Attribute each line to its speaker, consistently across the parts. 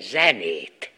Speaker 1: zenét.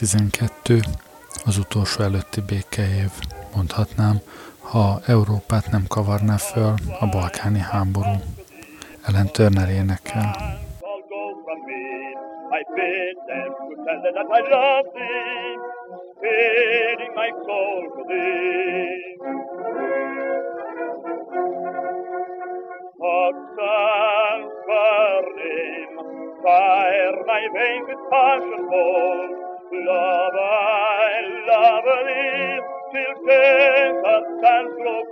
Speaker 2: ...1912 az utolsó előtti békeév, mondhatnám, ha Európát nem kavarná föl a balkáni háború. Ellen Turner énekel. Fire my veins with passion bold, love I, love thee, till death stands grow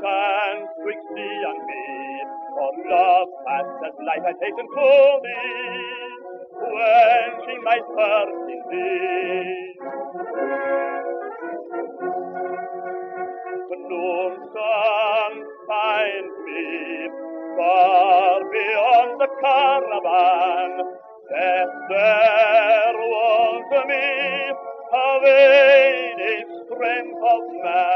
Speaker 2: distance twixt thee and me. For love past life had taken to me, in thee. Sun finds me far beyond the caravan. There was to me, pervading strength of man.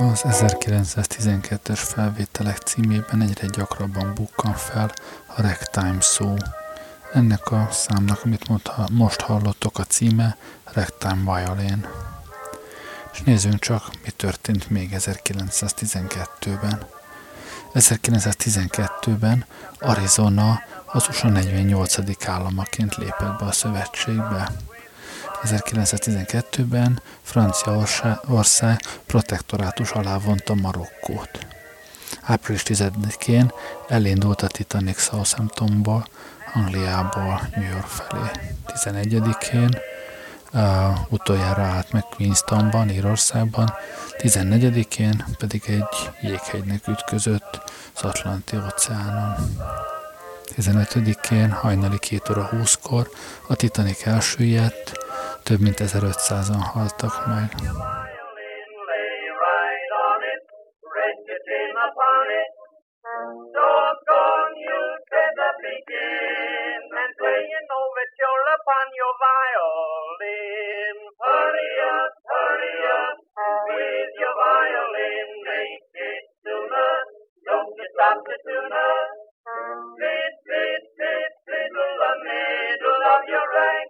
Speaker 3: Az 1912-es felvételek címében egyre gyakrabban bukkan fel a ragtime szó. Ennek a számnak, amit most hallottok a címe, Ragtime Violin. És nézzünk csak, mi történt még 1912-ben. 1912-ben Arizona az USA 48. államaként lépett be a szövetségbe. 1912-ben Franciaország protektorátus alá vonta Marokkót. Április 10-én elindult a Titanic Southamptonból, Angliából New York felé. 11-én uh, utoljára állt meg Queenstonban, Írországban, 14-én pedig egy jéghegynek ütközött az Atlanti óceánon. 15-én hajnali 2 óra 20-kor a Titanic elsüllyedt, több mint 1500-an haltak meg. Stop the tuna.
Speaker 4: on your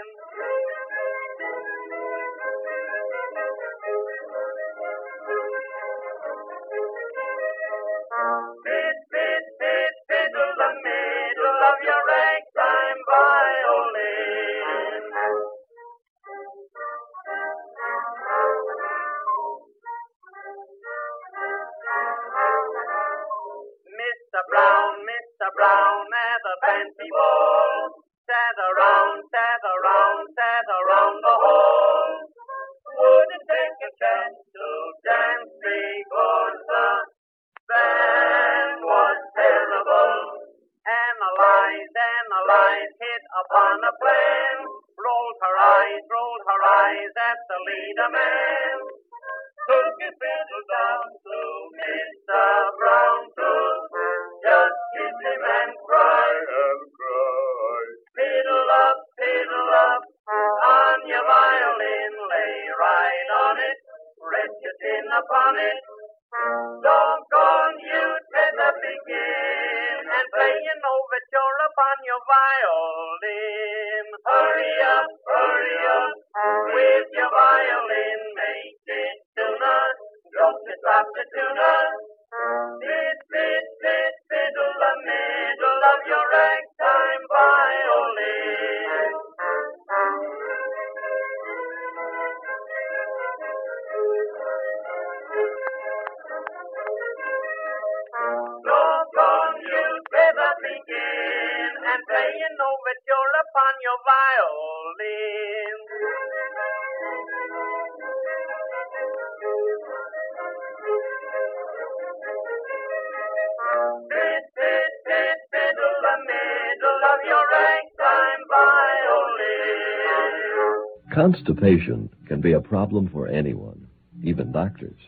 Speaker 5: Constipation can be a problem for anyone, even doctors.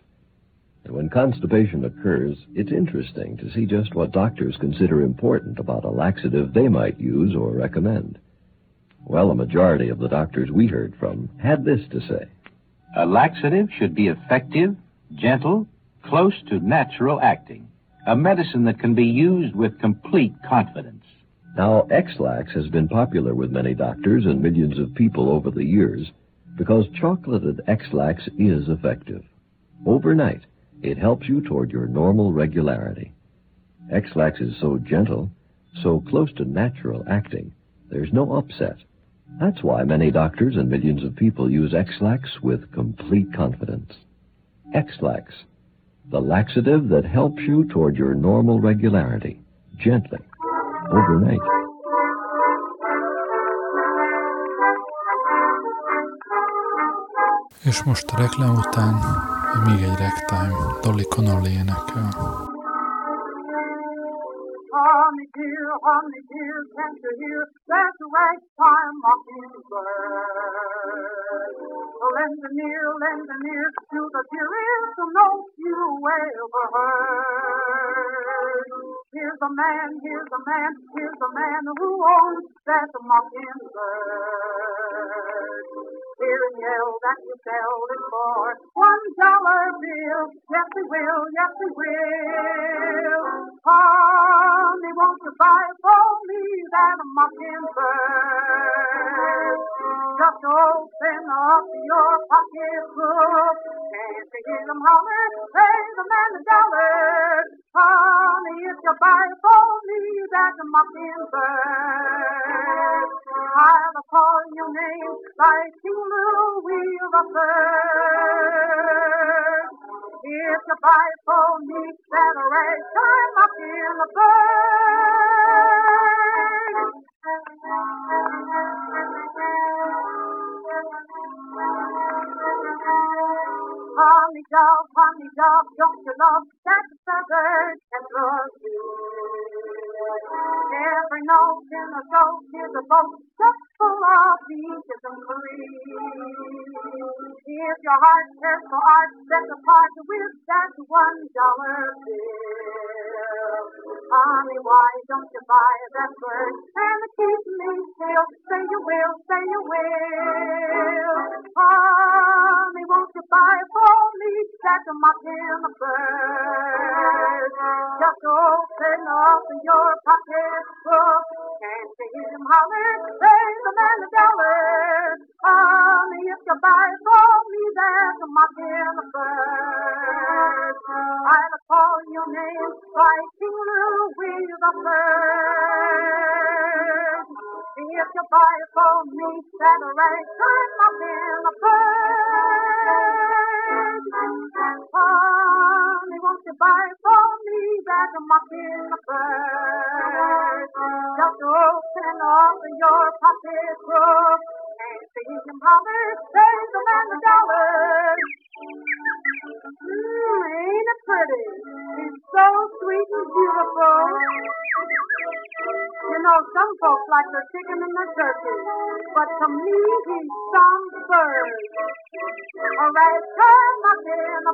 Speaker 5: And when constipation occurs, it's interesting to see just what doctors consider important about a laxative they might use or recommend. Well, a majority of the doctors we heard from had this to say.
Speaker 6: A laxative should be effective, gentle, close to natural acting. A medicine that can be used with complete confidence.
Speaker 5: Now, X-Lax has been popular with many doctors and millions of people over the years because chocolated X-Lax is effective. Overnight, it helps you toward your normal regularity. X-Lax is so gentle, so close to natural acting, there's no upset. That's why many doctors and millions of people use X-Lax with complete confidence. X-Lax, the laxative that helps you toward your normal regularity, gently, overnight.
Speaker 3: És most a reklám után még egy ragtime, Dolly Connolly énekel.
Speaker 7: Honey dear, honey dear, can't you hear that ragtime mockingbird? Lend an ear, lend an ear to the dearest note you ever heard. Here's a man, here's a man, here's a man who owns that mockingbird. Hear him yell that you sell it for one dollar bill. Yes, he will, yes, he will. Honey, won't you buy for me that mockingbird? Just open up your pocketbook. Can't you hear them holler? Pay the man a dollar. Honey, if you buy for me that mockingbird, I'll call your name like King Louis the Third. If you buy for me that ragtime mockingbird. Open up your pocketbook and see him holler, pay the man a dollar. Mm, ain't it pretty? He's so sweet and beautiful. You know, some folks like their chicken and their turkey, but to me, he's some bird. A ragtime mocking a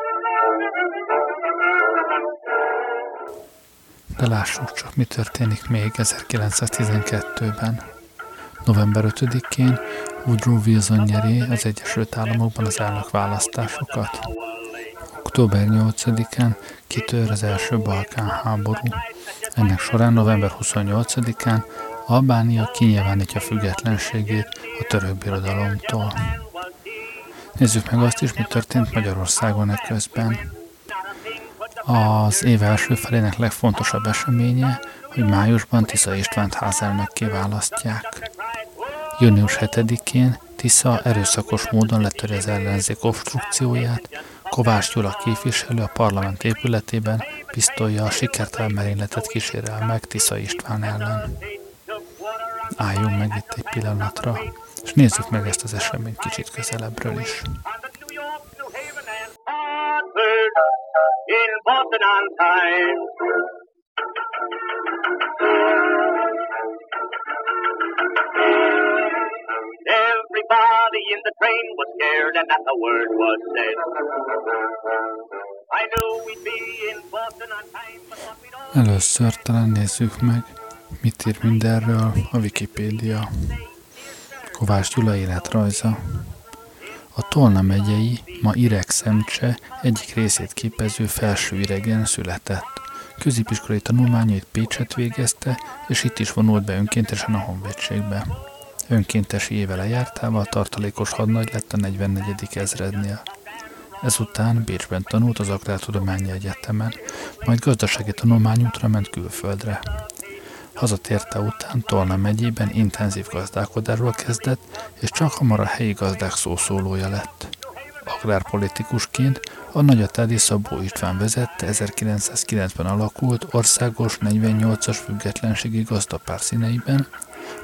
Speaker 3: De lássuk csak, mi történik még 1912-ben. November 5-én Woodrow Wilson nyeri az Egyesült Államokban az elnök választásokat. Október 8-án kitör az első Balkán háború. Ennek során november 28-án Albánia kinyilvánítja függetlenségét a török birodalomtól. Nézzük meg azt is, mi történt Magyarországon eközben. Az év első felének legfontosabb eseménye, hogy májusban Tisza Istvánt házelnökké választják. Június 7-én Tisza erőszakos módon letöri az ellenzék obstrukcióját, Kovács Gyula képviselő a parlament épületében pisztolja a sikertelen merényletet kísérel meg Tisza István ellen. Álljunk meg itt egy pillanatra, és nézzük meg ezt az eseményt kicsit közelebbről is.
Speaker 4: In Boston on. Everybody in the train was scared and not a word was said. I knew we'd be in Boston on time, but what we'd all
Speaker 3: Először talán nézzük meg, mit ír mindenről a Wikipédia. Kovács Gyula életrajza. A Tolna megyei, ma Ireg Szemcse egyik részét képező felső iregen született. Középiskolai tanulmányait Pécset végezte, és itt is vonult be önkéntesen a honvédségbe. Önkéntesi éve lejártával tartalékos hadnagy lett a 44. ezrednél. Ezután Bécsben tanult az Agrártudományi Egyetemen, majd gazdasági tanulmányútra ment külföldre. Hazatérte után Tolna megyében intenzív gazdálkodásról kezdett, és csak hamar a helyi gazdák szószólója lett. Agrárpolitikusként a Nagyatádi Szabó István vezette 1909-ben alakult országos 48-as függetlenségi gazdapár színeiben,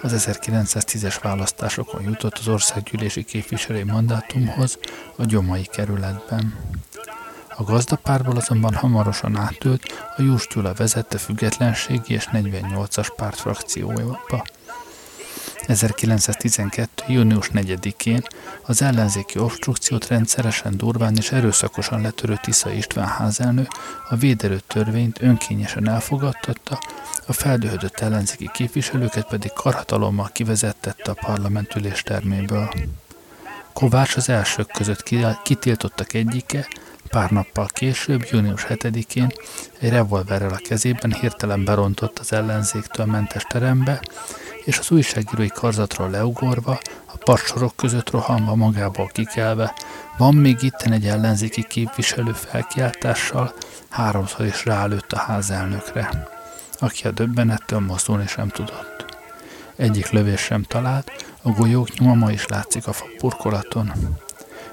Speaker 3: az 1910-es választásokon jutott az országgyűlési képviselői mandátumhoz a Gyomai kerületben. A gazdapárból azonban hamarosan átült a Jús Gyula vezette függetlenségi és 48-as pártfrakciójába. 1912. június 4-én az ellenzéki obstrukciót rendszeresen durván és erőszakosan letörő Tisza István házelnök a véderő törvényt önkényesen elfogadtatta, a feldöhödött ellenzéki képviselőket pedig karhatalommal kivezettette a parlamentülés terméből. Kovács az elsők között ki- kitiltottak egyike, pár nappal később, június 7-én egy revolverrel a kezében hirtelen berontott az ellenzéktől mentes terembe, és az újságírói karzatról leugorva, a padsorok között rohanva magából kikelve, van még itten egy ellenzéki képviselő felkiáltással, háromszor is rálőtt a házelnökre, aki a döbbenettől mozdulni sem tudott. Egyik lövés sem talált, a golyók nyoma ma is látszik a burkolaton.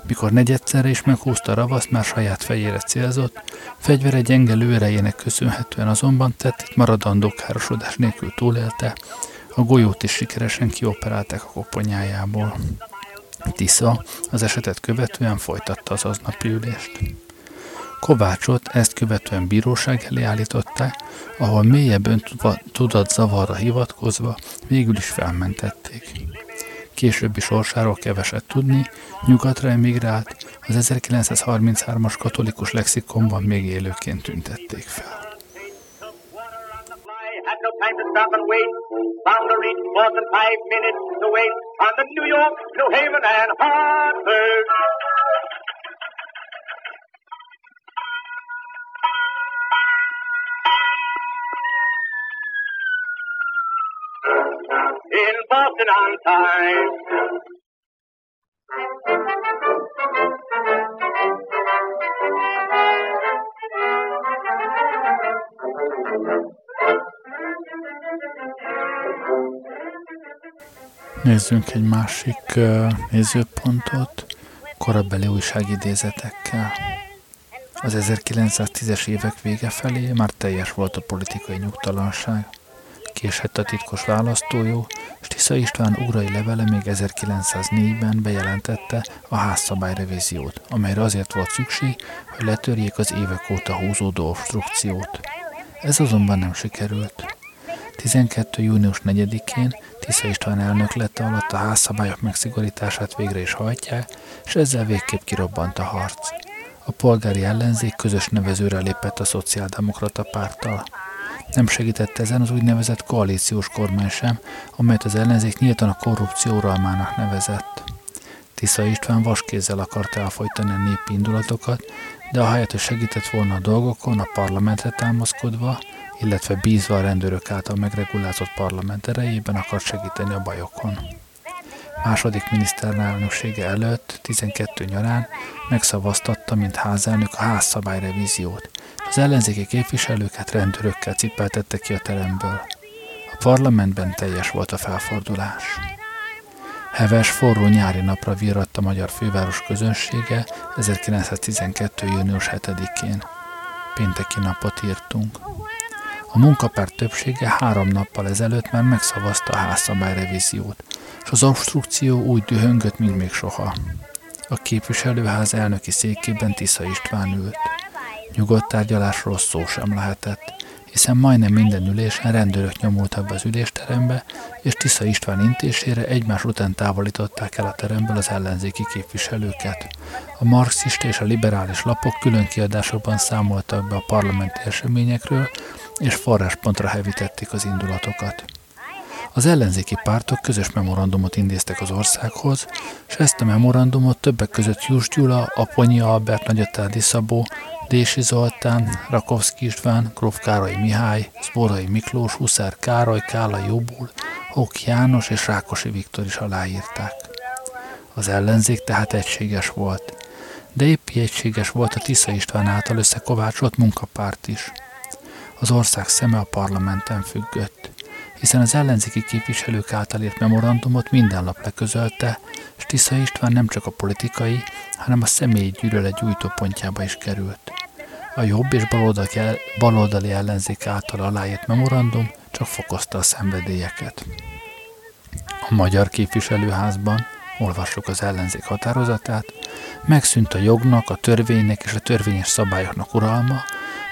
Speaker 3: Mikor negyedszerre is meghúzta a ravaszt, már saját fejére célzott, fegyvere gyenge lőerejének köszönhetően azonban tett maradandó károsodás nélkül túlélte, a golyót is sikeresen kioperálták a koponyájából. Tisza az esetet követően folytatta az aznapi ülést. Kovácsot ezt követően bíróság elé állították, ahol mélyebben tuva- tudatzavarra hivatkozva végül is felmentették. Későbbi sorsáról keveset tudni, nyugatra emigrált, az 1933-as katolikus lexikonban még élőként tüntették fel.
Speaker 4: Bound to reach Boston five minutes to wait on the New York, New Haven, and Hartford. In starting on time.
Speaker 3: Nézzünk egy másik uh, nézőpontot, korabeli újságidézetekkel. Az 1910-es évek vége felé már teljes volt a politikai nyugtalanság. Késett a titkos választójó, és Tisza István ugrai levele még 1904-ben bejelentette a házszabályrevíziót, amelyre azért volt szükség, hogy letörjék az évek óta húzódó obstrukciót. Ez azonban nem sikerült. 12. június 4-én Tisza István elnök lett alatt a házszabályok megszigorítását végre is hajtják, és ezzel végképp kirobbant a harc. A polgári ellenzék közös nevezőre lépett a szociáldemokrata párttal. Nem segítette ezen az úgynevezett koalíciós kormány sem, amelyet az ellenzék nyíltan a korrupció uralmának nevezett. Tisza István vaskézzel akarta elfolytani a népi indulatokat, de ahelyett, hogy segített volna a dolgokon, a parlamentre támaszkodva, illetve bízva a rendőrök által megregulázott parlament erejében akart segíteni a bajokon. Második miniszterelnöksége előtt, 12 nyarán megszavaztatta, mint házelnök a házszabályrevíziót. Az ellenzéki képviselőket rendőrökkel cipeltette ki a teremből. A parlamentben teljes volt a felfordulás. Heves, forró nyári napra virratt a magyar főváros közönsége 1912. június 7-én. Pénteki napot írtunk. A munkapárt többsége három nappal ezelőtt már megszavazta a házszabályrevíziót, és az obstrukció úgy dühöngött, mint még soha. A képviselőház elnöki székében Tisza István ült. Nyugodt tárgyalásról szó sem lehetett, hiszen majdnem minden ülésen rendőrök nyomultak be az ülésterembe, és Tisza István intésére egymás után távolították el a teremből az ellenzéki képviselőket. A marxista és a liberális lapok külön kiadásokban számoltak be a parlamenti eseményekről, és forráspontra hevítették az indulatokat. Az ellenzéki pártok közös memorandumot intéztek az országhoz, és ezt a memorandumot többek között Jus Gyula, Aponyi Albert, Nagyatádi Szabó, Dési Zoltán, Rakovszki István, Gróf Károly Mihály, Szborai Miklós, Huszár Károly, Kála Jobul, Hók János és Rákosi Viktor is aláírták. Az ellenzék tehát egységes volt, de épp egységes volt a Tisza István által összekovácsolt munkapárt is. Az ország szeme a parlamenten függött, hiszen az ellenzéki képviselők által írt memorandumot minden lap leközölte, és Tisza István nem csak a politikai, hanem a személyi gyűlölet gyújtópontjába is került. A jobb és baloldali, baloldali ellenzék által aláírt memorandum csak fokozta a szenvedélyeket. A magyar képviselőházban, olvassuk az ellenzék határozatát, megszűnt a jognak, a törvénynek és a törvényes szabályoknak uralma,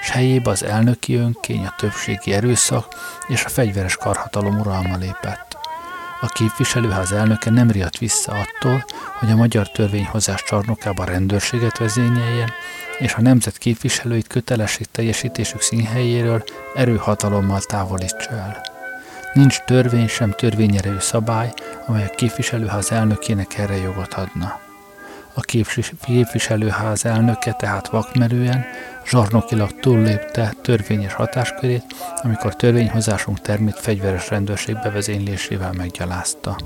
Speaker 3: s helyébe az elnöki önkény, a többségi erőszak és a fegyveres karhatalom uralma lépett. A képviselőház elnöke nem riadt vissza attól, hogy a magyar törvényhozás csarnokába rendőrséget vezényeljen, és a nemzet képviselőit kötelesség teljesítésük színhelyéről erőhatalommal távolítsa el. Nincs törvény sem törvényerő szabály, amely a képviselőház elnökének erre jogot adna. A képviselőház elnöke tehát vakmerően, zsarnokilag túllépte törvényes hatáskörét, amikor törvényhozásunk termét fegyveres rendőrség bevezénylésével meggyalázta.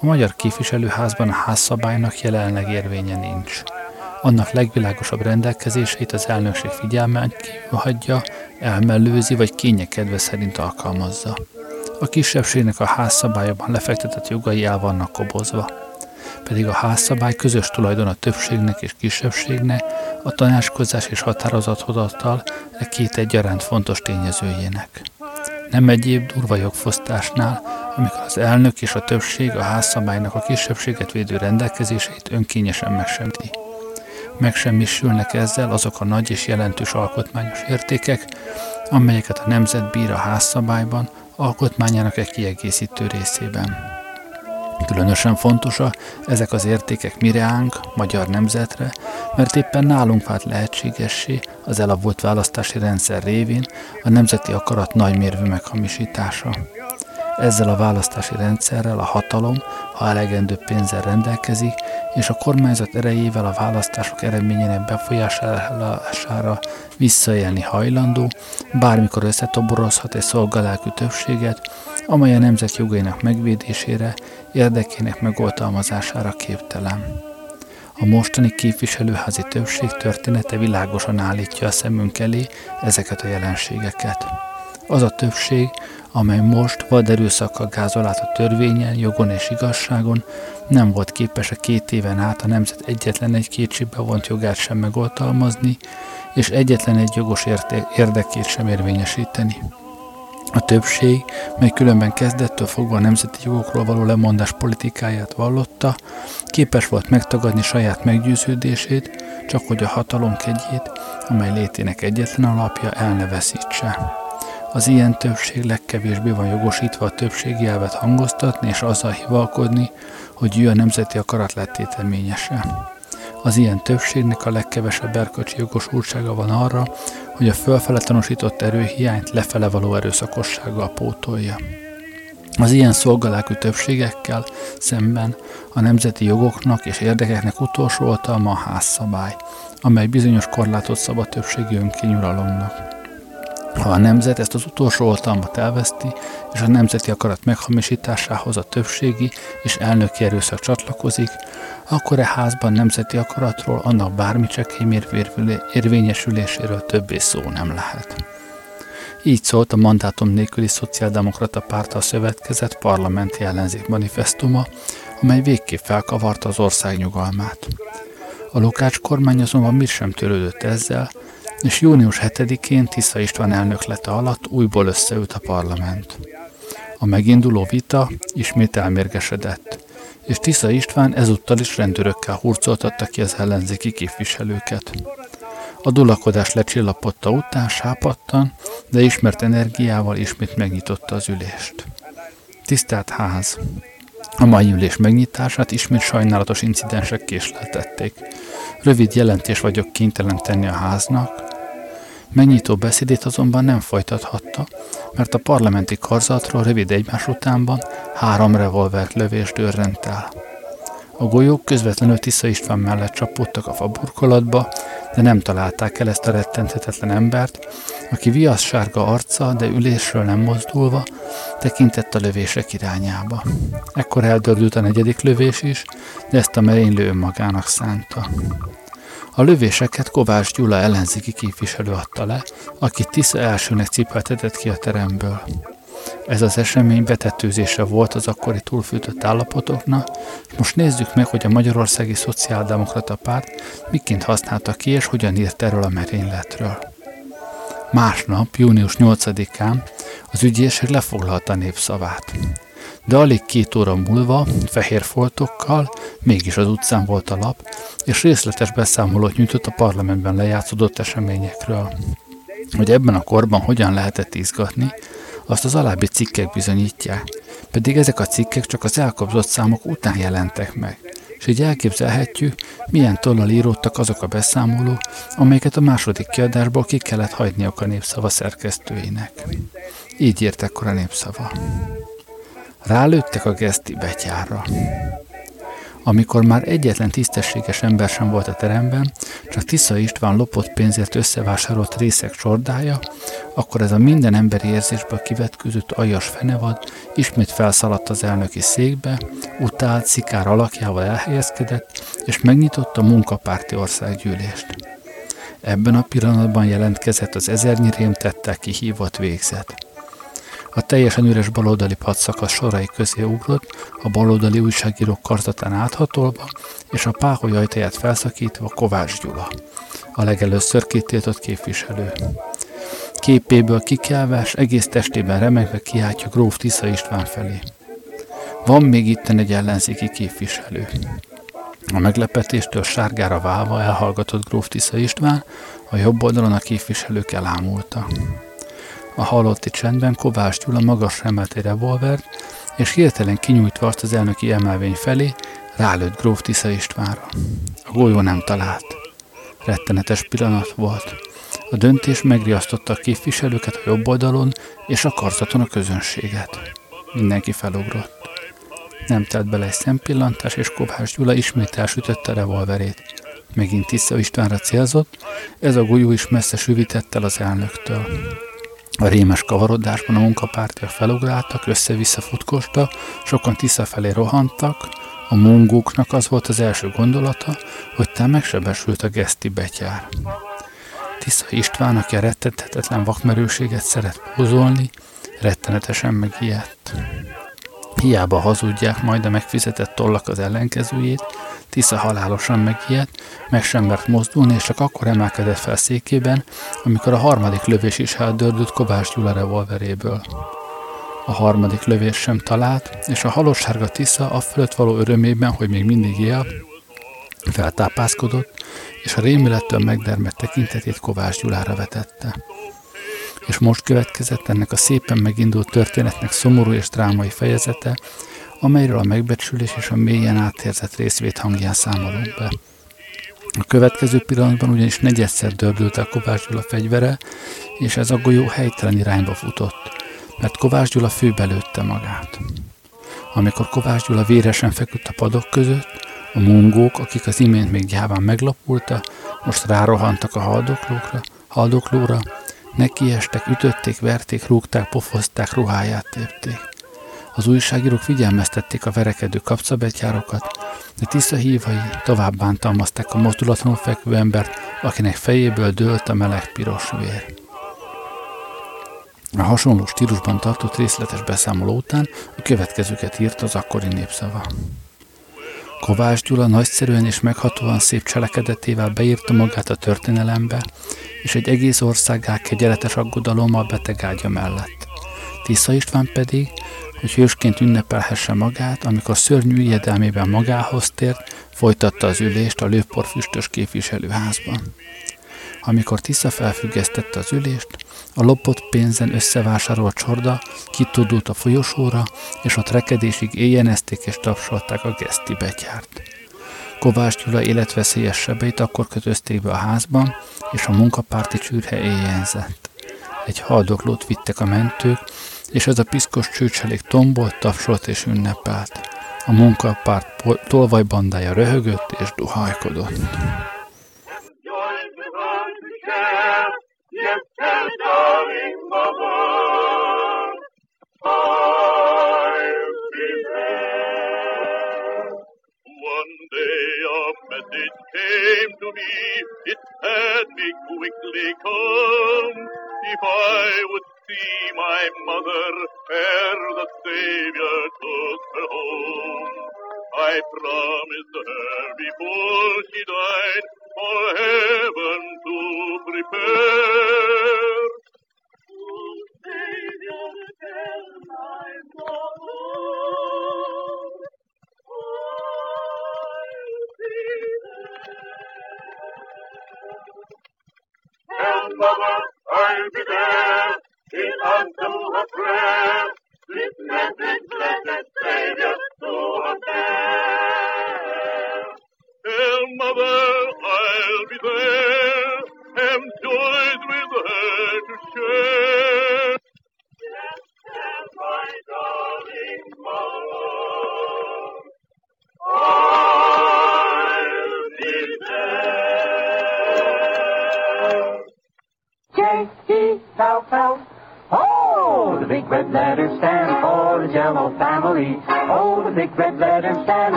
Speaker 3: A magyar képviselőházban a házszabálynak jelenleg érvénye nincs. Annak legvilágosabb rendelkezéseit az elnökség figyelmen kívül hagyja, elmellőzi vagy kényekedve szerint alkalmazza. A kisebbségnek a házszabályokban lefektetett jogai el vannak kobozva pedig a házszabály közös tulajdon a többségnek és kisebbségnek, a tanácskozás és határozathozatal e két egyaránt fontos tényezőjének. Nem egyéb durva jogfosztásnál, amikor az elnök és a többség a házszabálynak a kisebbséget védő rendelkezéseit önkényesen megsemti. Megsemmisülnek ezzel azok a nagy és jelentős alkotmányos értékek, amelyeket a nemzet bír a házszabályban, alkotmányának egy kiegészítő részében. Különösen fontosak ezek az értékek mireánk, magyar nemzetre, mert éppen nálunk vált lehetségessé az elavult választási rendszer révén a nemzeti akarat nagymérvű meghamisítása. Ezzel a választási rendszerrel a hatalom, ha elegendő pénzzel rendelkezik, és a kormányzat erejével a választások eredményének befolyásolására visszaélni hajlandó, bármikor összetoborozhat egy szolgalelkű többséget, amely a nemzet jogainak megvédésére, érdekének megoltalmazására képtelen. A mostani képviselőházi többség története világosan állítja a szemünk elé ezeket a jelenségeket. Az a többség, amely most vad erőszakkal gázol át a törvényen, jogon és igazságon, nem volt képes a két éven át a nemzet egyetlen egy kétségbe vont jogát sem megoltalmazni, és egyetlen egy jogos érdekét sem érvényesíteni. A többség, mely különben kezdettől fogva a nemzeti jogokról való lemondás politikáját vallotta, képes volt megtagadni saját meggyőződését, csak hogy a hatalom kegyét, amely létének egyetlen alapja el. Az ilyen többség legkevésbé van jogosítva a többségi elvet hangoztatni és azzal hivalkodni, hogy ő a nemzeti akarat lettéteményese. Az ilyen többségnek a legkevesebb erkölcsi jogosultsága van arra, hogy a fölfele tanúsított erőhiányt lefele való erőszakossággal pótolja. Az ilyen szolgalákú többségekkel szemben a nemzeti jogoknak és érdekeknek utolsó oltalma a házszabály, amely bizonyos korlátot szab a többségi önkényuralomnak. Ha a nemzet ezt az utolsó oltalmat elveszti, és a nemzeti akarat meghamisításához a többségi és elnöki erőszak csatlakozik, akkor e házban nemzeti akaratról, annak bármi csekély érvényesüléséről többé szó nem lehet. Így szólt a mandátum nélküli szociáldemokrata pártal szövetkezett parlamenti ellenzék manifestuma, amely végképp felkavarta az ország nyugalmát. A Lukács kormány azonban mit sem törődött ezzel, és június 7-én Tisza István elnöklete alatt újból összeült a parlament. A meginduló vita ismét elmérgesedett, és Tisza István ezúttal is rendőrökkel hurcoltatta ki az ellenzéki képviselőket. A dulakodás lecsillapotta után sápadtan, de ismert energiával ismét megnyitotta az ülést. Tisztelt ház! A mai ülés megnyitását ismét sajnálatos incidensek késleltették. Rövid jelentés vagyok kénytelen tenni a háznak, Megnyitó beszédét azonban nem folytathatta, mert a parlamenti karzatról rövid egymás utánban három revolvert lövés dörrent el. A golyók közvetlenül Tisza István mellett csapódtak a faburkolatba, de nem találták el ezt a rettenthetetlen embert, aki viasz sárga arca, de ülésről nem mozdulva, tekintett a lövések irányába. Ekkor eldördült a negyedik lövés is, de ezt a merénylő önmagának szánta. A lövéseket Kovács Gyula ellenzéki képviselő adta le, aki Tisza elsőnek cipeltetett ki a teremből. Ez az esemény betetőzése volt az akkori túlfűtött állapotoknak, most nézzük meg, hogy a Magyarországi Szociáldemokrata Párt miként használta ki, és hogyan írt erről a merényletről. Másnap, június 8-án az ügyészség lefoglalta népszavát de alig két óra múlva, fehér foltokkal, mégis az utcán volt a lap, és részletes beszámolót nyújtott a parlamentben lejátszódott eseményekről. Hogy ebben a korban hogyan lehetett izgatni, azt az alábbi cikkek bizonyítják, pedig ezek a cikkek csak az elkobzott számok után jelentek meg, és így elképzelhetjük, milyen tollal íródtak azok a beszámolók, amelyeket a második kiadásból ki kellett hagyniuk a népszava szerkesztőinek. Így írt ekkor a népszava. Rálőttek a geszti betyárra. Amikor már egyetlen tisztességes ember sem volt a teremben, csak Tisza István lopott pénzért összevásárolt részek csordája, akkor ez a minden emberi érzésből kivetkőzött aljas fenevad ismét felszaladt az elnöki székbe, utált, szikár alakjával elhelyezkedett, és megnyitotta a munkapárti országgyűlést. Ebben a pillanatban jelentkezett az ezernyi rémtettel kihívott végzet. A teljesen üres baloldali padszakasz sorai közé ugrott, a baloldali újságírók karzatán áthatolva, és a páholy ajtaját felszakítva Kovács Gyula, a legelőször kitiltott képviselő. Képéből kikelvás, egész testében remegve kiáltja Gróf Tisza István felé. Van még itten egy ellenzéki képviselő. A meglepetéstől sárgára válva elhallgatott Gróf Tisza István, a jobb oldalon a képviselők elámulta. A halotti csendben Kovács Gyula magas emelt egy revolvert, és hirtelen kinyújtva azt az elnöki emelvény felé, rálőtt Gróf Tisza Istvánra. A golyó nem talált. Rettenetes pillanat volt. A döntés megriasztotta a képviselőket a jobb oldalon, és a karzaton a közönséget. Mindenki felugrott. Nem telt bele egy szempillantás, és Kovács Gyula ismét elsütötte revolverét. Megint Tisza Istvánra célzott, ez a golyó is messze süvített el az elnöktől. A rémes kavarodásban a munkapártiak felugráltak, össze-vissza futkosta, sokan Tisza felé rohantak, a mungóknak az volt az első gondolata, hogy te megsebesült a geszti betyár. Tisza István, aki a rettethetetlen vakmerőséget szeret pózolni, rettenetesen megijedt. Hiába hazudják majd a megfizetett tollak az ellenkezőjét, Tisza halálosan megijedt, meg sem mert mozdulni, és csak akkor emelkedett fel székében, amikor a harmadik lövés is eldördült Kovács Gyula revolveréből. A harmadik lövés sem talált, és a halosárga Tisza a fölött való örömében, hogy még mindig él, feltápászkodott, és a rémülettől megdermett tekintetét Kovács Gyulára vetette. És most következett ennek a szépen megindult történetnek szomorú és drámai fejezete, amelyről a megbecsülés és a mélyen átérzett részvét hangján számolunk be. A következő pillanatban ugyanis negyedszer dördült el Kovács Gyula fegyvere, és ez a golyó helytelen irányba futott, mert Kovács Gyula főbelőtte magát. Amikor Kovács Gyula véresen feküdt a padok között, a mungók, akik az imént még gyáván meglapulta, most rárohantak a haldoklókra, haldoklóra, nekiestek, ütötték, verték, rúgták, pofozták, ruháját tépték. Az újságírók figyelmeztették a verekedő kapcabetyárokat, de tiszta hívai tovább bántalmazták a mozdulatlanul fekvő embert, akinek fejéből dőlt a meleg piros vér. A hasonló stílusban tartott részletes beszámoló után a következőket írt az akkori népszava. Kovács Gyula nagyszerűen és meghatóan szép cselekedetével beírta magát a történelembe, és egy egész országá kegyeletes aggodalommal beteg ágya mellett. Tisza István pedig, hogy hősként ünnepelhesse magát, amikor szörnyű ijedelmében magához tért, folytatta az ülést a lőporfüstös képviselőházban. Amikor Tisza felfüggesztette az ülést, a lopott pénzen összevásárolt csorda kitudult a folyosóra, és ott rekedésig éjjenezték és tapsolták a geszti betyárt. Kovács Gyula életveszélyes sebeit akkor kötözték be a házban, és a munkapárti csűrhe éjjenzett. Egy haldoklót vittek a mentők, és ez a piszkos csőcselék tombolt, tapsolt és ünnepelt. A munkapárt tolvajbandája röhögött és duhajkodott.
Speaker 2: came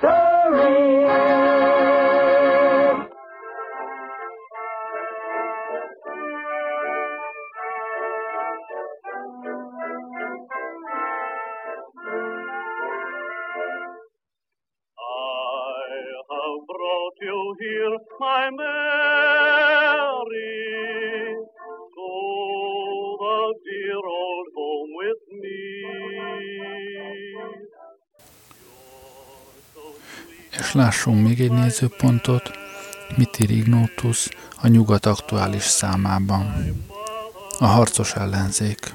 Speaker 8: sirree.
Speaker 2: I have brought you here, my Mary,
Speaker 3: És lássunk még egy nézőpontot, mit ír Ignótus a nyugat aktuális számában. A harcos ellenzék.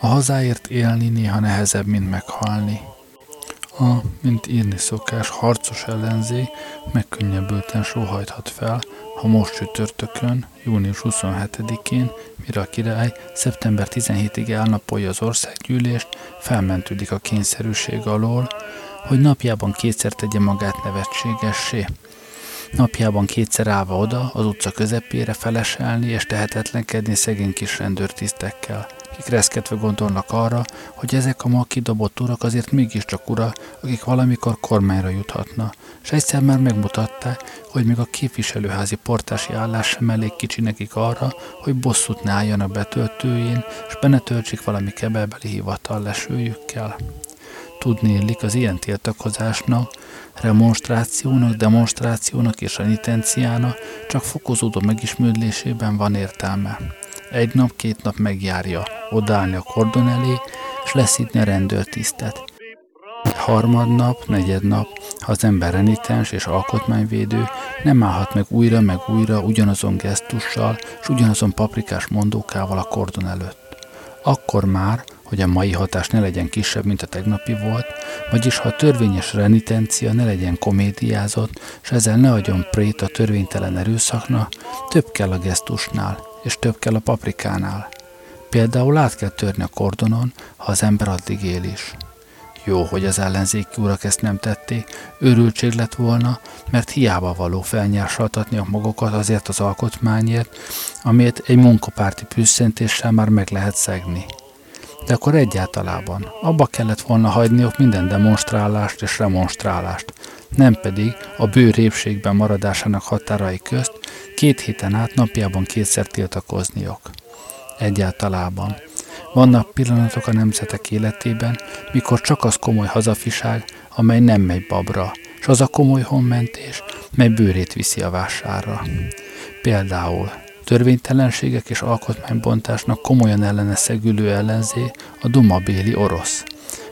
Speaker 3: A hazáért élni néha nehezebb, mint meghalni. A, mint írni szokás, harcos ellenzék megkönnyebbülten sóhajthat fel, ha most csütörtökön, június 27-én, mire a király szeptember 17-ig elnapolja az országgyűlést, felmentődik a kényszerűség alól, hogy napjában kétszer tegye magát nevetségessé. Napjában kétszer állva oda, az utca közepére feleselni és tehetetlenkedni szegény kis rendőrtisztekkel akik reszketve gondolnak arra, hogy ezek a ma kidobott urak azért mégiscsak ura, akik valamikor kormányra juthatna, és egyszer már megmutatták, hogy még a képviselőházi portási állás sem elég kicsi nekik arra, hogy bosszút ne álljanak betöltőjén, és benetöltsék valami kebelbeli hivatal lesőjükkel. Tudni illik az ilyen tiltakozásnak, remonstrációnak, demonstrációnak és renitenciának csak fokozódó megismődlésében van értelme. Egy nap, két nap megjárja odállni a kordon elé, és leszítni a rendőrtisztet. Harmadnap, negyednap, ha az ember renitens és alkotmányvédő, nem állhat meg újra meg újra ugyanazon gesztussal és ugyanazon paprikás mondókával a kordon előtt. Akkor már, hogy a mai hatás ne legyen kisebb, mint a tegnapi volt, vagyis ha a törvényes renitencia ne legyen komédiázott, és ezzel ne adjon prét a törvénytelen erőszakna, több kell a gesztusnál, és több kell a paprikánál. Például át kell törni a kordonon, ha az ember addig él is. Jó, hogy az ellenzéki urak ezt nem tették, őrültség lett volna, mert hiába való felnyársaltatni a magukat azért az alkotmányért, amit egy munkapárti püsszentéssel már meg lehet szegni. De akkor egyáltalában abba kellett volna hagyniuk minden demonstrálást és remonstrálást, nem pedig a bő répségben maradásának határai közt két héten át napjában kétszer tiltakozniok. Egyáltalában. Vannak pillanatok a nemzetek életében, mikor csak az komoly hazafiság, amely nem megy babra, és az a komoly honmentés, mely bőrét viszi a vására. Például törvénytelenségek és alkotmánybontásnak komolyan ellene szegülő ellenzé a Dumabéli orosz,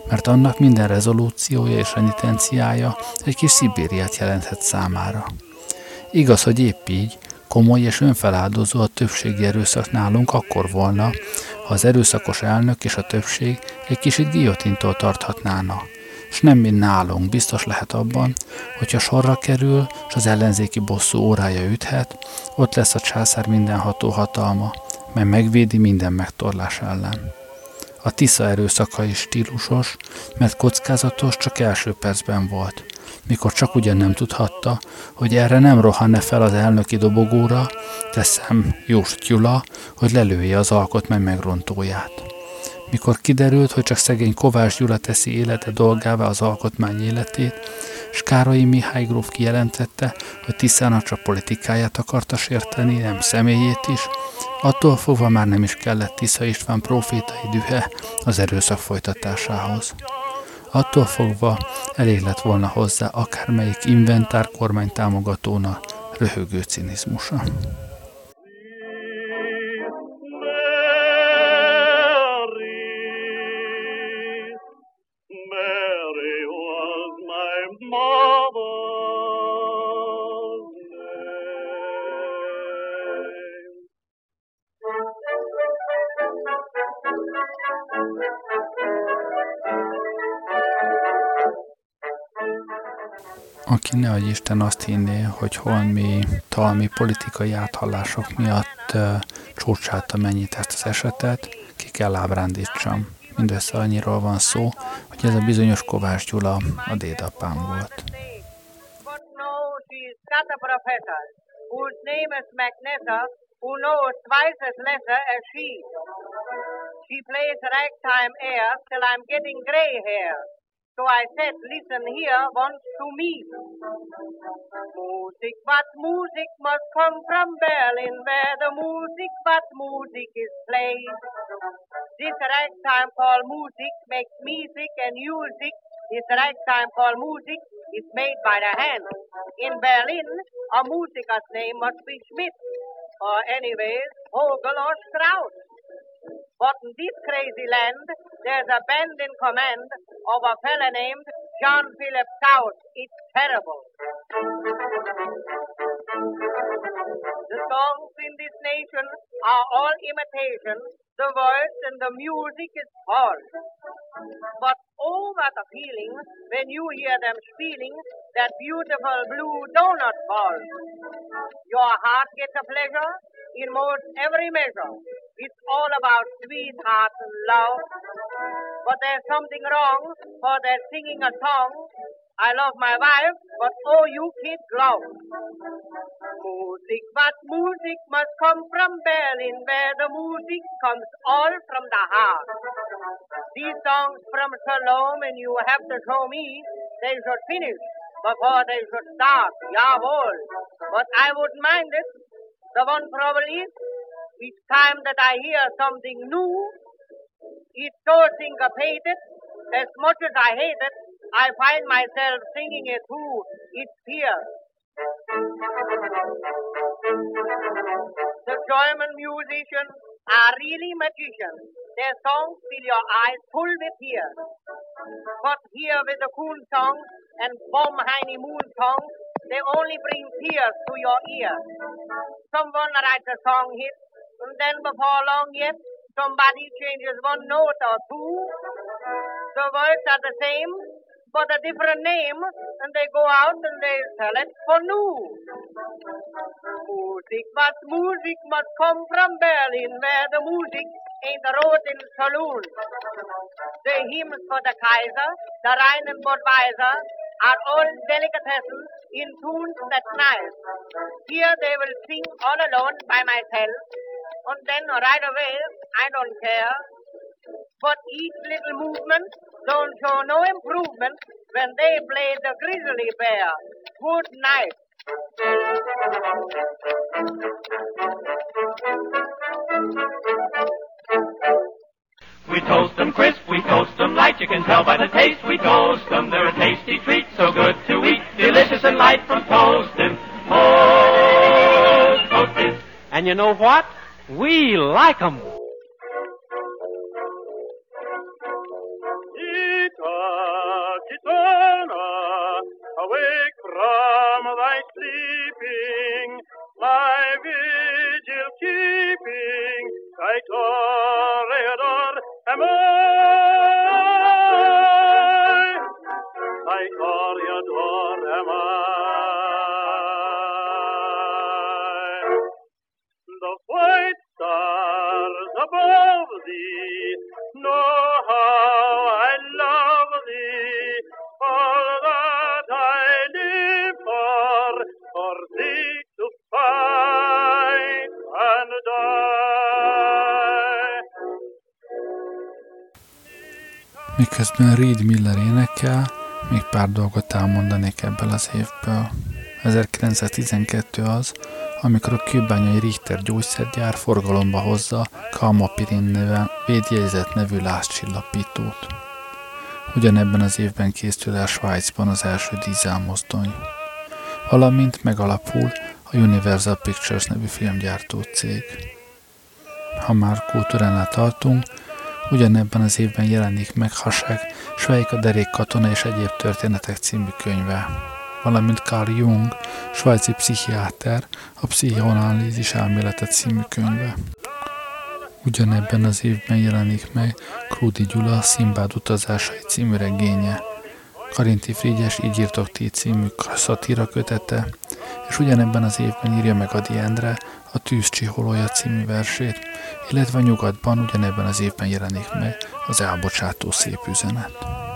Speaker 3: mert annak minden rezolúciója és renitenciája egy kis Szibériát jelenthet számára. Igaz, hogy épp így, komoly és önfeláldozó a többségi erőszak nálunk akkor volna, ha az erőszakos elnök és a többség egy kicsit guillotintól tarthatnána. És nem mind nálunk, biztos lehet abban, hogyha sorra kerül, és az ellenzéki bosszú órája üthet, ott lesz a császár mindenható hatalma, mely megvédi minden megtorlás ellen. A Tisza erőszaka is stílusos, mert kockázatos csak első percben volt, mikor csak ugyan nem tudhatta, hogy erre nem rohanne fel az elnöki dobogóra, teszem Jóst Gyula, hogy lelője az alkotmány megrontóját. Mikor kiderült, hogy csak szegény Kovács Gyula teszi élete dolgává az alkotmány életét, és Károlyi Mihály gróf kijelentette, hogy Tiszának csak politikáját akarta sérteni, nem személyét is, attól fogva már nem is kellett Tisza István profétai dühe az erőszak folytatásához. Attól fogva elég lett volna hozzá akármelyik inventár kormány támogatóna röhögő cinizmusa. Aki ne hogy Isten azt hinné, hogy holmi talmi politikai áthallások miatt csúcsálta mennyit ezt az esetet, ki kell ábrándítsam. Mindössze annyiról van szó, hogy ez a bizonyos Kovács Gyula a dédapám volt. who knows twice as lesser as she. She plays ragtime air till I'm getting gray hair. So I said, listen here once to me. Music but music must come from Berlin, where the music but music is played. This ragtime called music makes music and music. This ragtime called music is made by the hand. In Berlin, a musiker's name must be Schmidt, or anyways, Vogel or Strauss. But in this crazy land, there's a band in command of a fella named John Philip Stout. It's terrible. The songs in this nation are all imitation. The words and the music is false. But oh, what a feeling when you hear them spieling that beautiful blue donut ball. Your heart gets a pleasure in most every measure. It's all about sweethearts and love.
Speaker 9: but there's something wrong, for they're singing a song. I love my wife, but oh, you kids love. Music, but music must come from Berlin, where the music comes all from the heart. These songs from Salome, and you have to show me they should finish before they should start. Jawohl. But I wouldn't mind it. The one problem is, each time that I hear something new, it's so syncopated, as much as I hate it, I find myself singing it too. It's fear. The German musicians are really magicians. Their songs fill your eyes full with tears. But here with the coon songs and Baumheini moon songs, they only bring tears to your ears. Someone writes a song hit, and then before long yet, somebody changes one note or two. The words are the same, but a different name, and they go out and they sell it for new. Music must, music must come from Berlin, where the music ain't wrote in saloon. The hymns for the Kaiser, the Rhine and Budweiser, are all delicatessens in tunes that nice. Here they will sing all alone by myself, and then right away, I don't care. But each little movement don't show no improvement when they play the grizzly bear. Good night.
Speaker 10: We toast them crisp, we toast them light, you can tell by the taste we toast them. They're a tasty treat, so good to eat, delicious and light from toasting. Toast, toasted.
Speaker 2: And you know what? We like 'em.
Speaker 3: Miközben Reed Miller énekel, még pár dolgot elmondanék ebből az évből. 1912 az, amikor a kőbányai Richter gyógyszergyár forgalomba hozza Kalmapirin neven védjegyzett nevű lázcsillapítót. Ugyanebben az évben készül el Svájcban az első dízelmozdony, valamint megalapul a Universal Pictures nevű filmgyártó cég. Ha már kultúránál tartunk, ugyanebben az évben jelenik meg Hasek Svejk a derék katona és egyéb történetek című könyve, valamint Carl Jung, svájci pszichiáter, a Pszichoanalízis elmélete című könyve. Ugyanebben az évben jelenik meg Krúdi Gyula Szimbád utazásai című regénye, Karinti Frigyes Így írtok ti című szatíra kötete, és ugyanebben az évben írja meg Adi Endre a Tűz csiholója című versét, illetve nyugatban ugyanebben az évben jelenik meg az elbocsátó szép üzenet.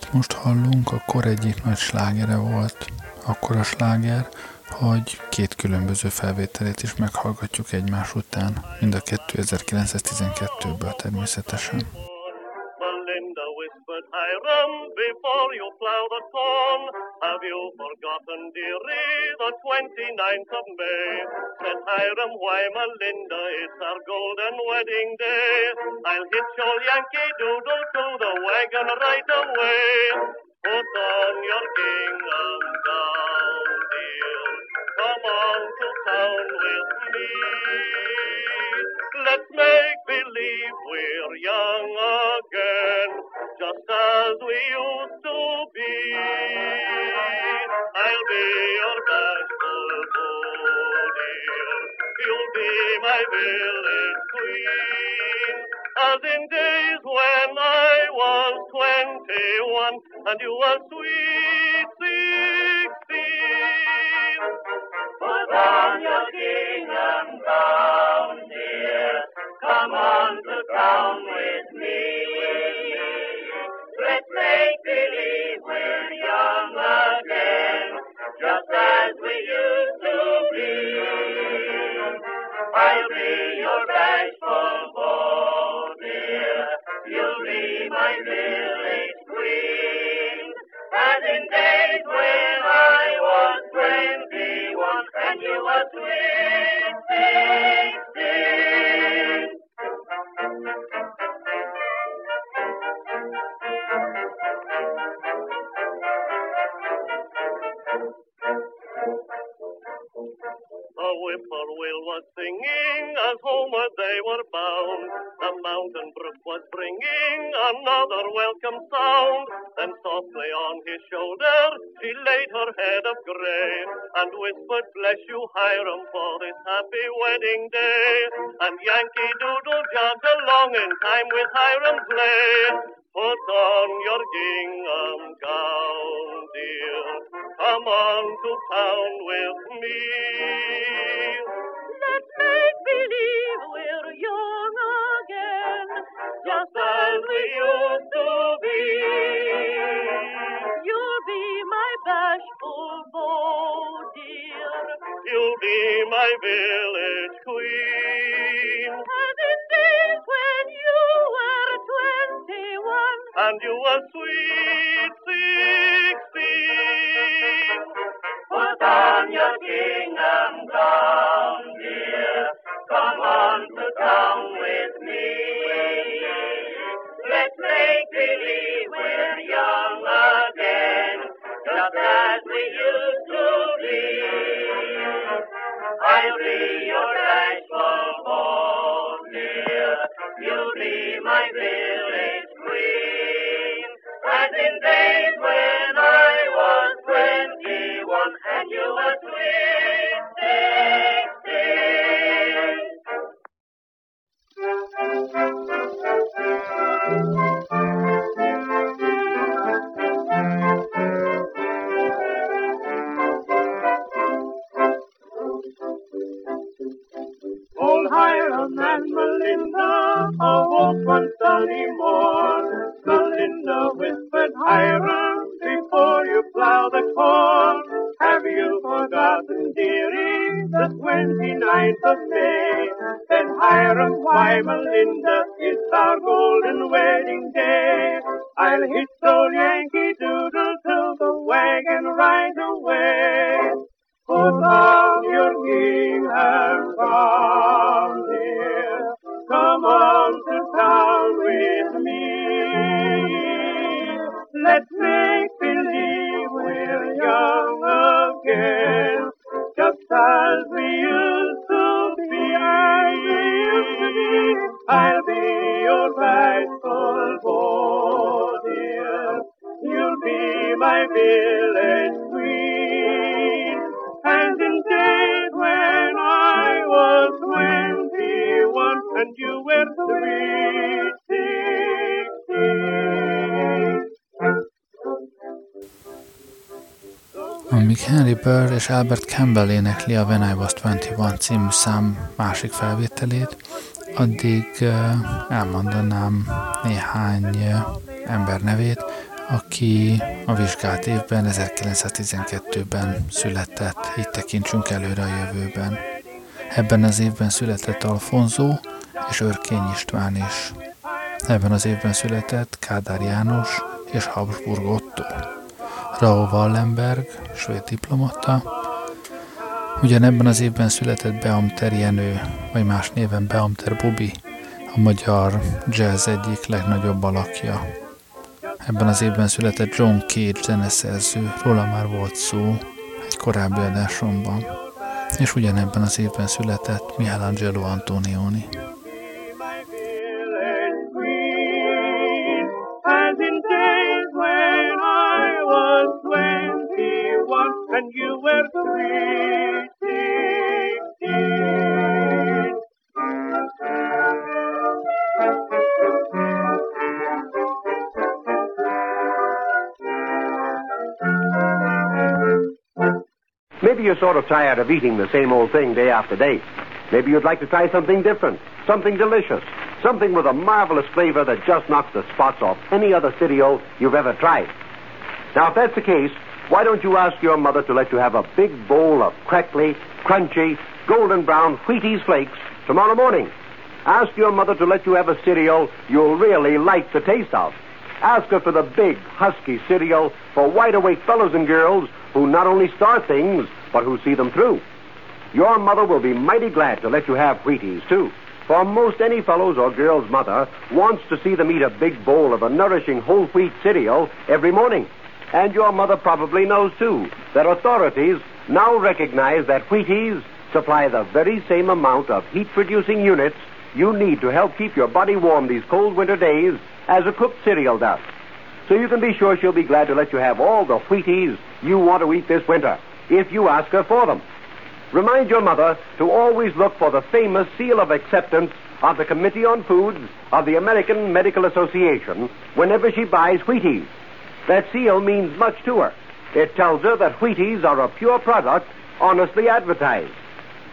Speaker 2: Amit most hallunk, a akkor egyik nagy slágere volt. Akkor a sláger, hogy két különböző felvételét is meghallgatjuk egymás után, mind a 2012-ből természetesen.
Speaker 11: Hiram for this happy wedding day. And Yankee Doodle jogged along in time with Hiram's sleigh. Put on your gingham gown, dear. Come on to town with me. Let's make believe we're young again, just as we used to be. Tulbo, dear, you'll be my village queen. As in days when you were twenty-one, and you were sweet sixteen. Put on your gingham gown, dear, come on to town with me. Let's make believe we're young again, just we used to be. I'll be
Speaker 2: amíg Henry Burr és Albert Campbell énekli a When I Was 21 című szám másik felvételét, addig elmondanám néhány ember nevét,
Speaker 3: aki a vizsgált évben, 1912-ben született, így tekintsünk előre a jövőben. Ebben az évben született Alfonzó és Örkény István is. Ebben az évben született Kádár János és Habsburg Otto Raoul Wallenberg, svéd diplomata. Ugyanebben az évben született Beamter Jenő, vagy más néven Beamter Bubi, a magyar jazz egyik legnagyobb alakja. Ebben az évben született John Cage zeneszerző, róla már volt szó egy korábbi adásomban. És ugyanebben az évben született Michelangelo Antonioni.
Speaker 12: Maybe you're sort of tired of eating the same old thing day after day. Maybe you'd like to try something different, something delicious, something with a marvelous flavor that just knocks the spots off any other cereal you've ever tried. Now, if that's the case, why don't you ask your mother to let you have a big bowl of crackly, crunchy, golden brown Wheaties flakes tomorrow morning? Ask your mother to let you have a cereal you'll really like the taste of. Ask her for the big, husky cereal for wide awake fellows and girls who not only start things, but who see them through. Your mother will be mighty glad to let you have Wheaties, too. For most any fellow's or girl's mother wants to see them eat a big bowl of a nourishing whole wheat cereal every morning. And your mother probably knows, too, that authorities now recognize that Wheaties supply the very same amount of heat producing units you need to help keep your body warm these cold winter days as a cooked cereal does. So you can be sure she'll be glad to let you have all the Wheaties you want to eat this winter if you ask her for them. Remind your mother to always look for the famous seal of acceptance of the Committee on Foods of the American Medical Association whenever she buys Wheaties. That seal means much to her. It tells her that Wheaties are a pure product honestly advertised.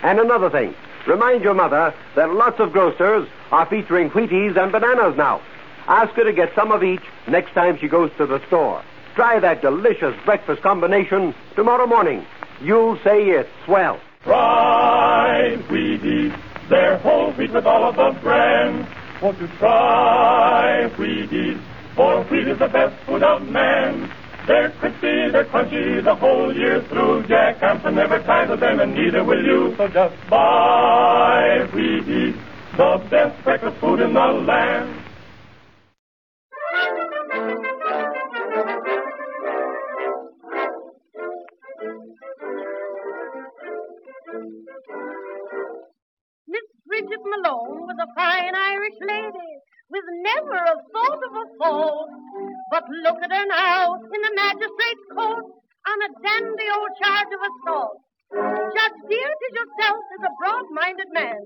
Speaker 12: And another thing, remind your mother that lots of grocers are featuring Wheaties and bananas now. Ask her to get some of each next time she goes to the store. Try that delicious breakfast combination tomorrow morning. You'll say it's swell.
Speaker 13: Try Wheaties. They're whole wheat with all of the brands. Won't you try Wheaties? For wheat is the best food of man. They're crispy, they're crunchy the whole year through. Jack Hampton never tires of them, and neither will you. So just buy Wheaties, the best breakfast food in the land.
Speaker 9: Miss Bridget Malone was a fine Irish lady with never a thought of a fault. But look at her now in the magistrate's court on a dandy old charge of assault. Judge, dear to yourself as a broad-minded man.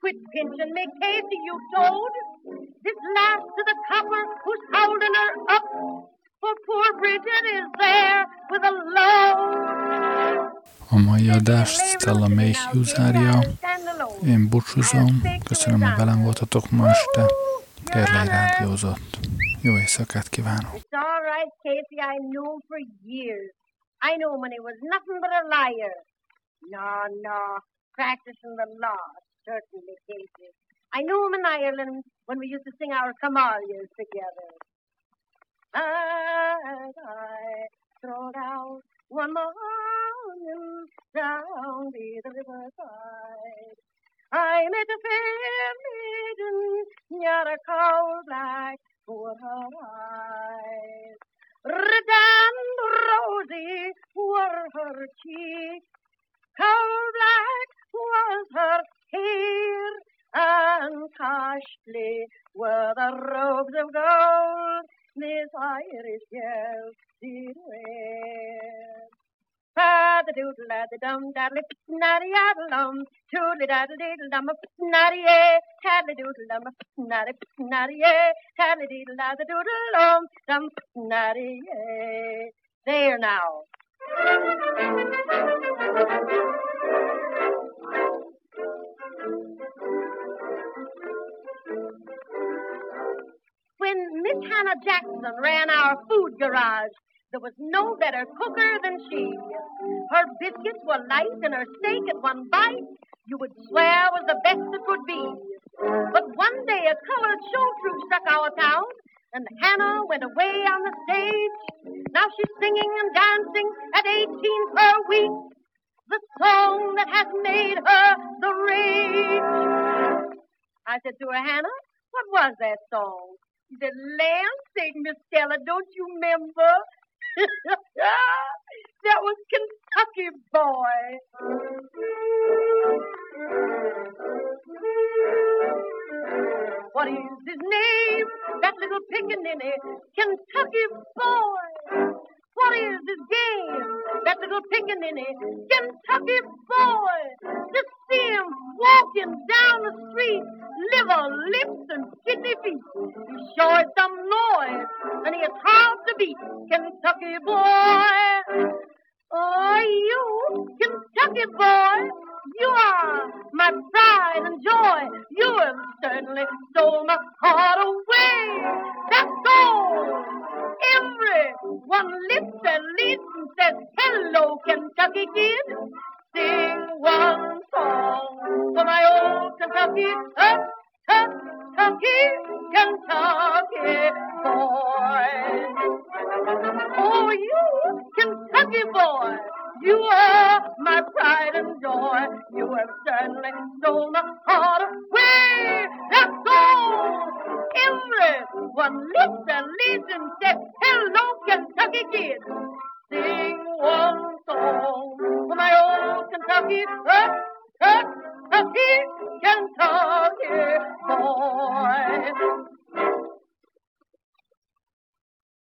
Speaker 9: Quit pinch and make hasty, you toad. This last to the copper who's holding her up. For poor Bridget is there with a load.
Speaker 3: A mai adást Stella Mayhew zárja. Én búcsúzom, köszönöm, hogy velem voltatok ma este. Gerlei rádiózott. Jó éjszakát kívánok!
Speaker 9: It's all right, Casey. I knew for years. I knew when he was nothing but a liar. No, no. Practicing the law, certainly, Casey. I knew him in Ireland when we used to sing our Camalias together. As I strolled out one morning down by the riverside, I met a fair maiden near a coal black were her eyes. Red and rosy were her cheeks, coal black was her hair, and costly were the robes of gold this Irish girl silhouette. The doodle the dum daddly nutty addlum, toodly daddly diddle dum nutty eh, taddly doodle dum nutty nutty eh, taddly diddle the doodle dum dum nutty eh. There now. When Miss Hannah Jackson ran our food garage. There was no better cooker than she. Her biscuits were light and her steak at one bite you would swear was the best it could be. But one day a colored show troupe struck our town, and Hannah went away on the stage. Now she's singing and dancing at 18 per week. The song that has made her the rage. I said to her, Hannah, what was that song? Said, Land sake, Miss Stella, don't you remember? that was Kentucky Boy. What is his name? That little pickaninny Kentucky boy. What is this game? That little pickaninny Kentucky boy. Just see him walking down the street, liver, lips, and kidney feet. He sure is some noise, and he is hard to beat. Kentucky boy. Oh, you, Kentucky boy, you are my pride and joy. You have certainly stole my heart away. That's all. Everyone lifts their lids and says, Hello, Kentucky kid. Sing one song for my old Kentucky, uh, Kentucky, Kentucky boy. Oh, you, Kentucky boy, you are my pride and joy. You have certainly stole my heart away. That's all. Everyone lifts their lids and says, Hello, Kentucky kid. Sing one song for my old Kentucky, uh, Kentucky, Kentucky boy.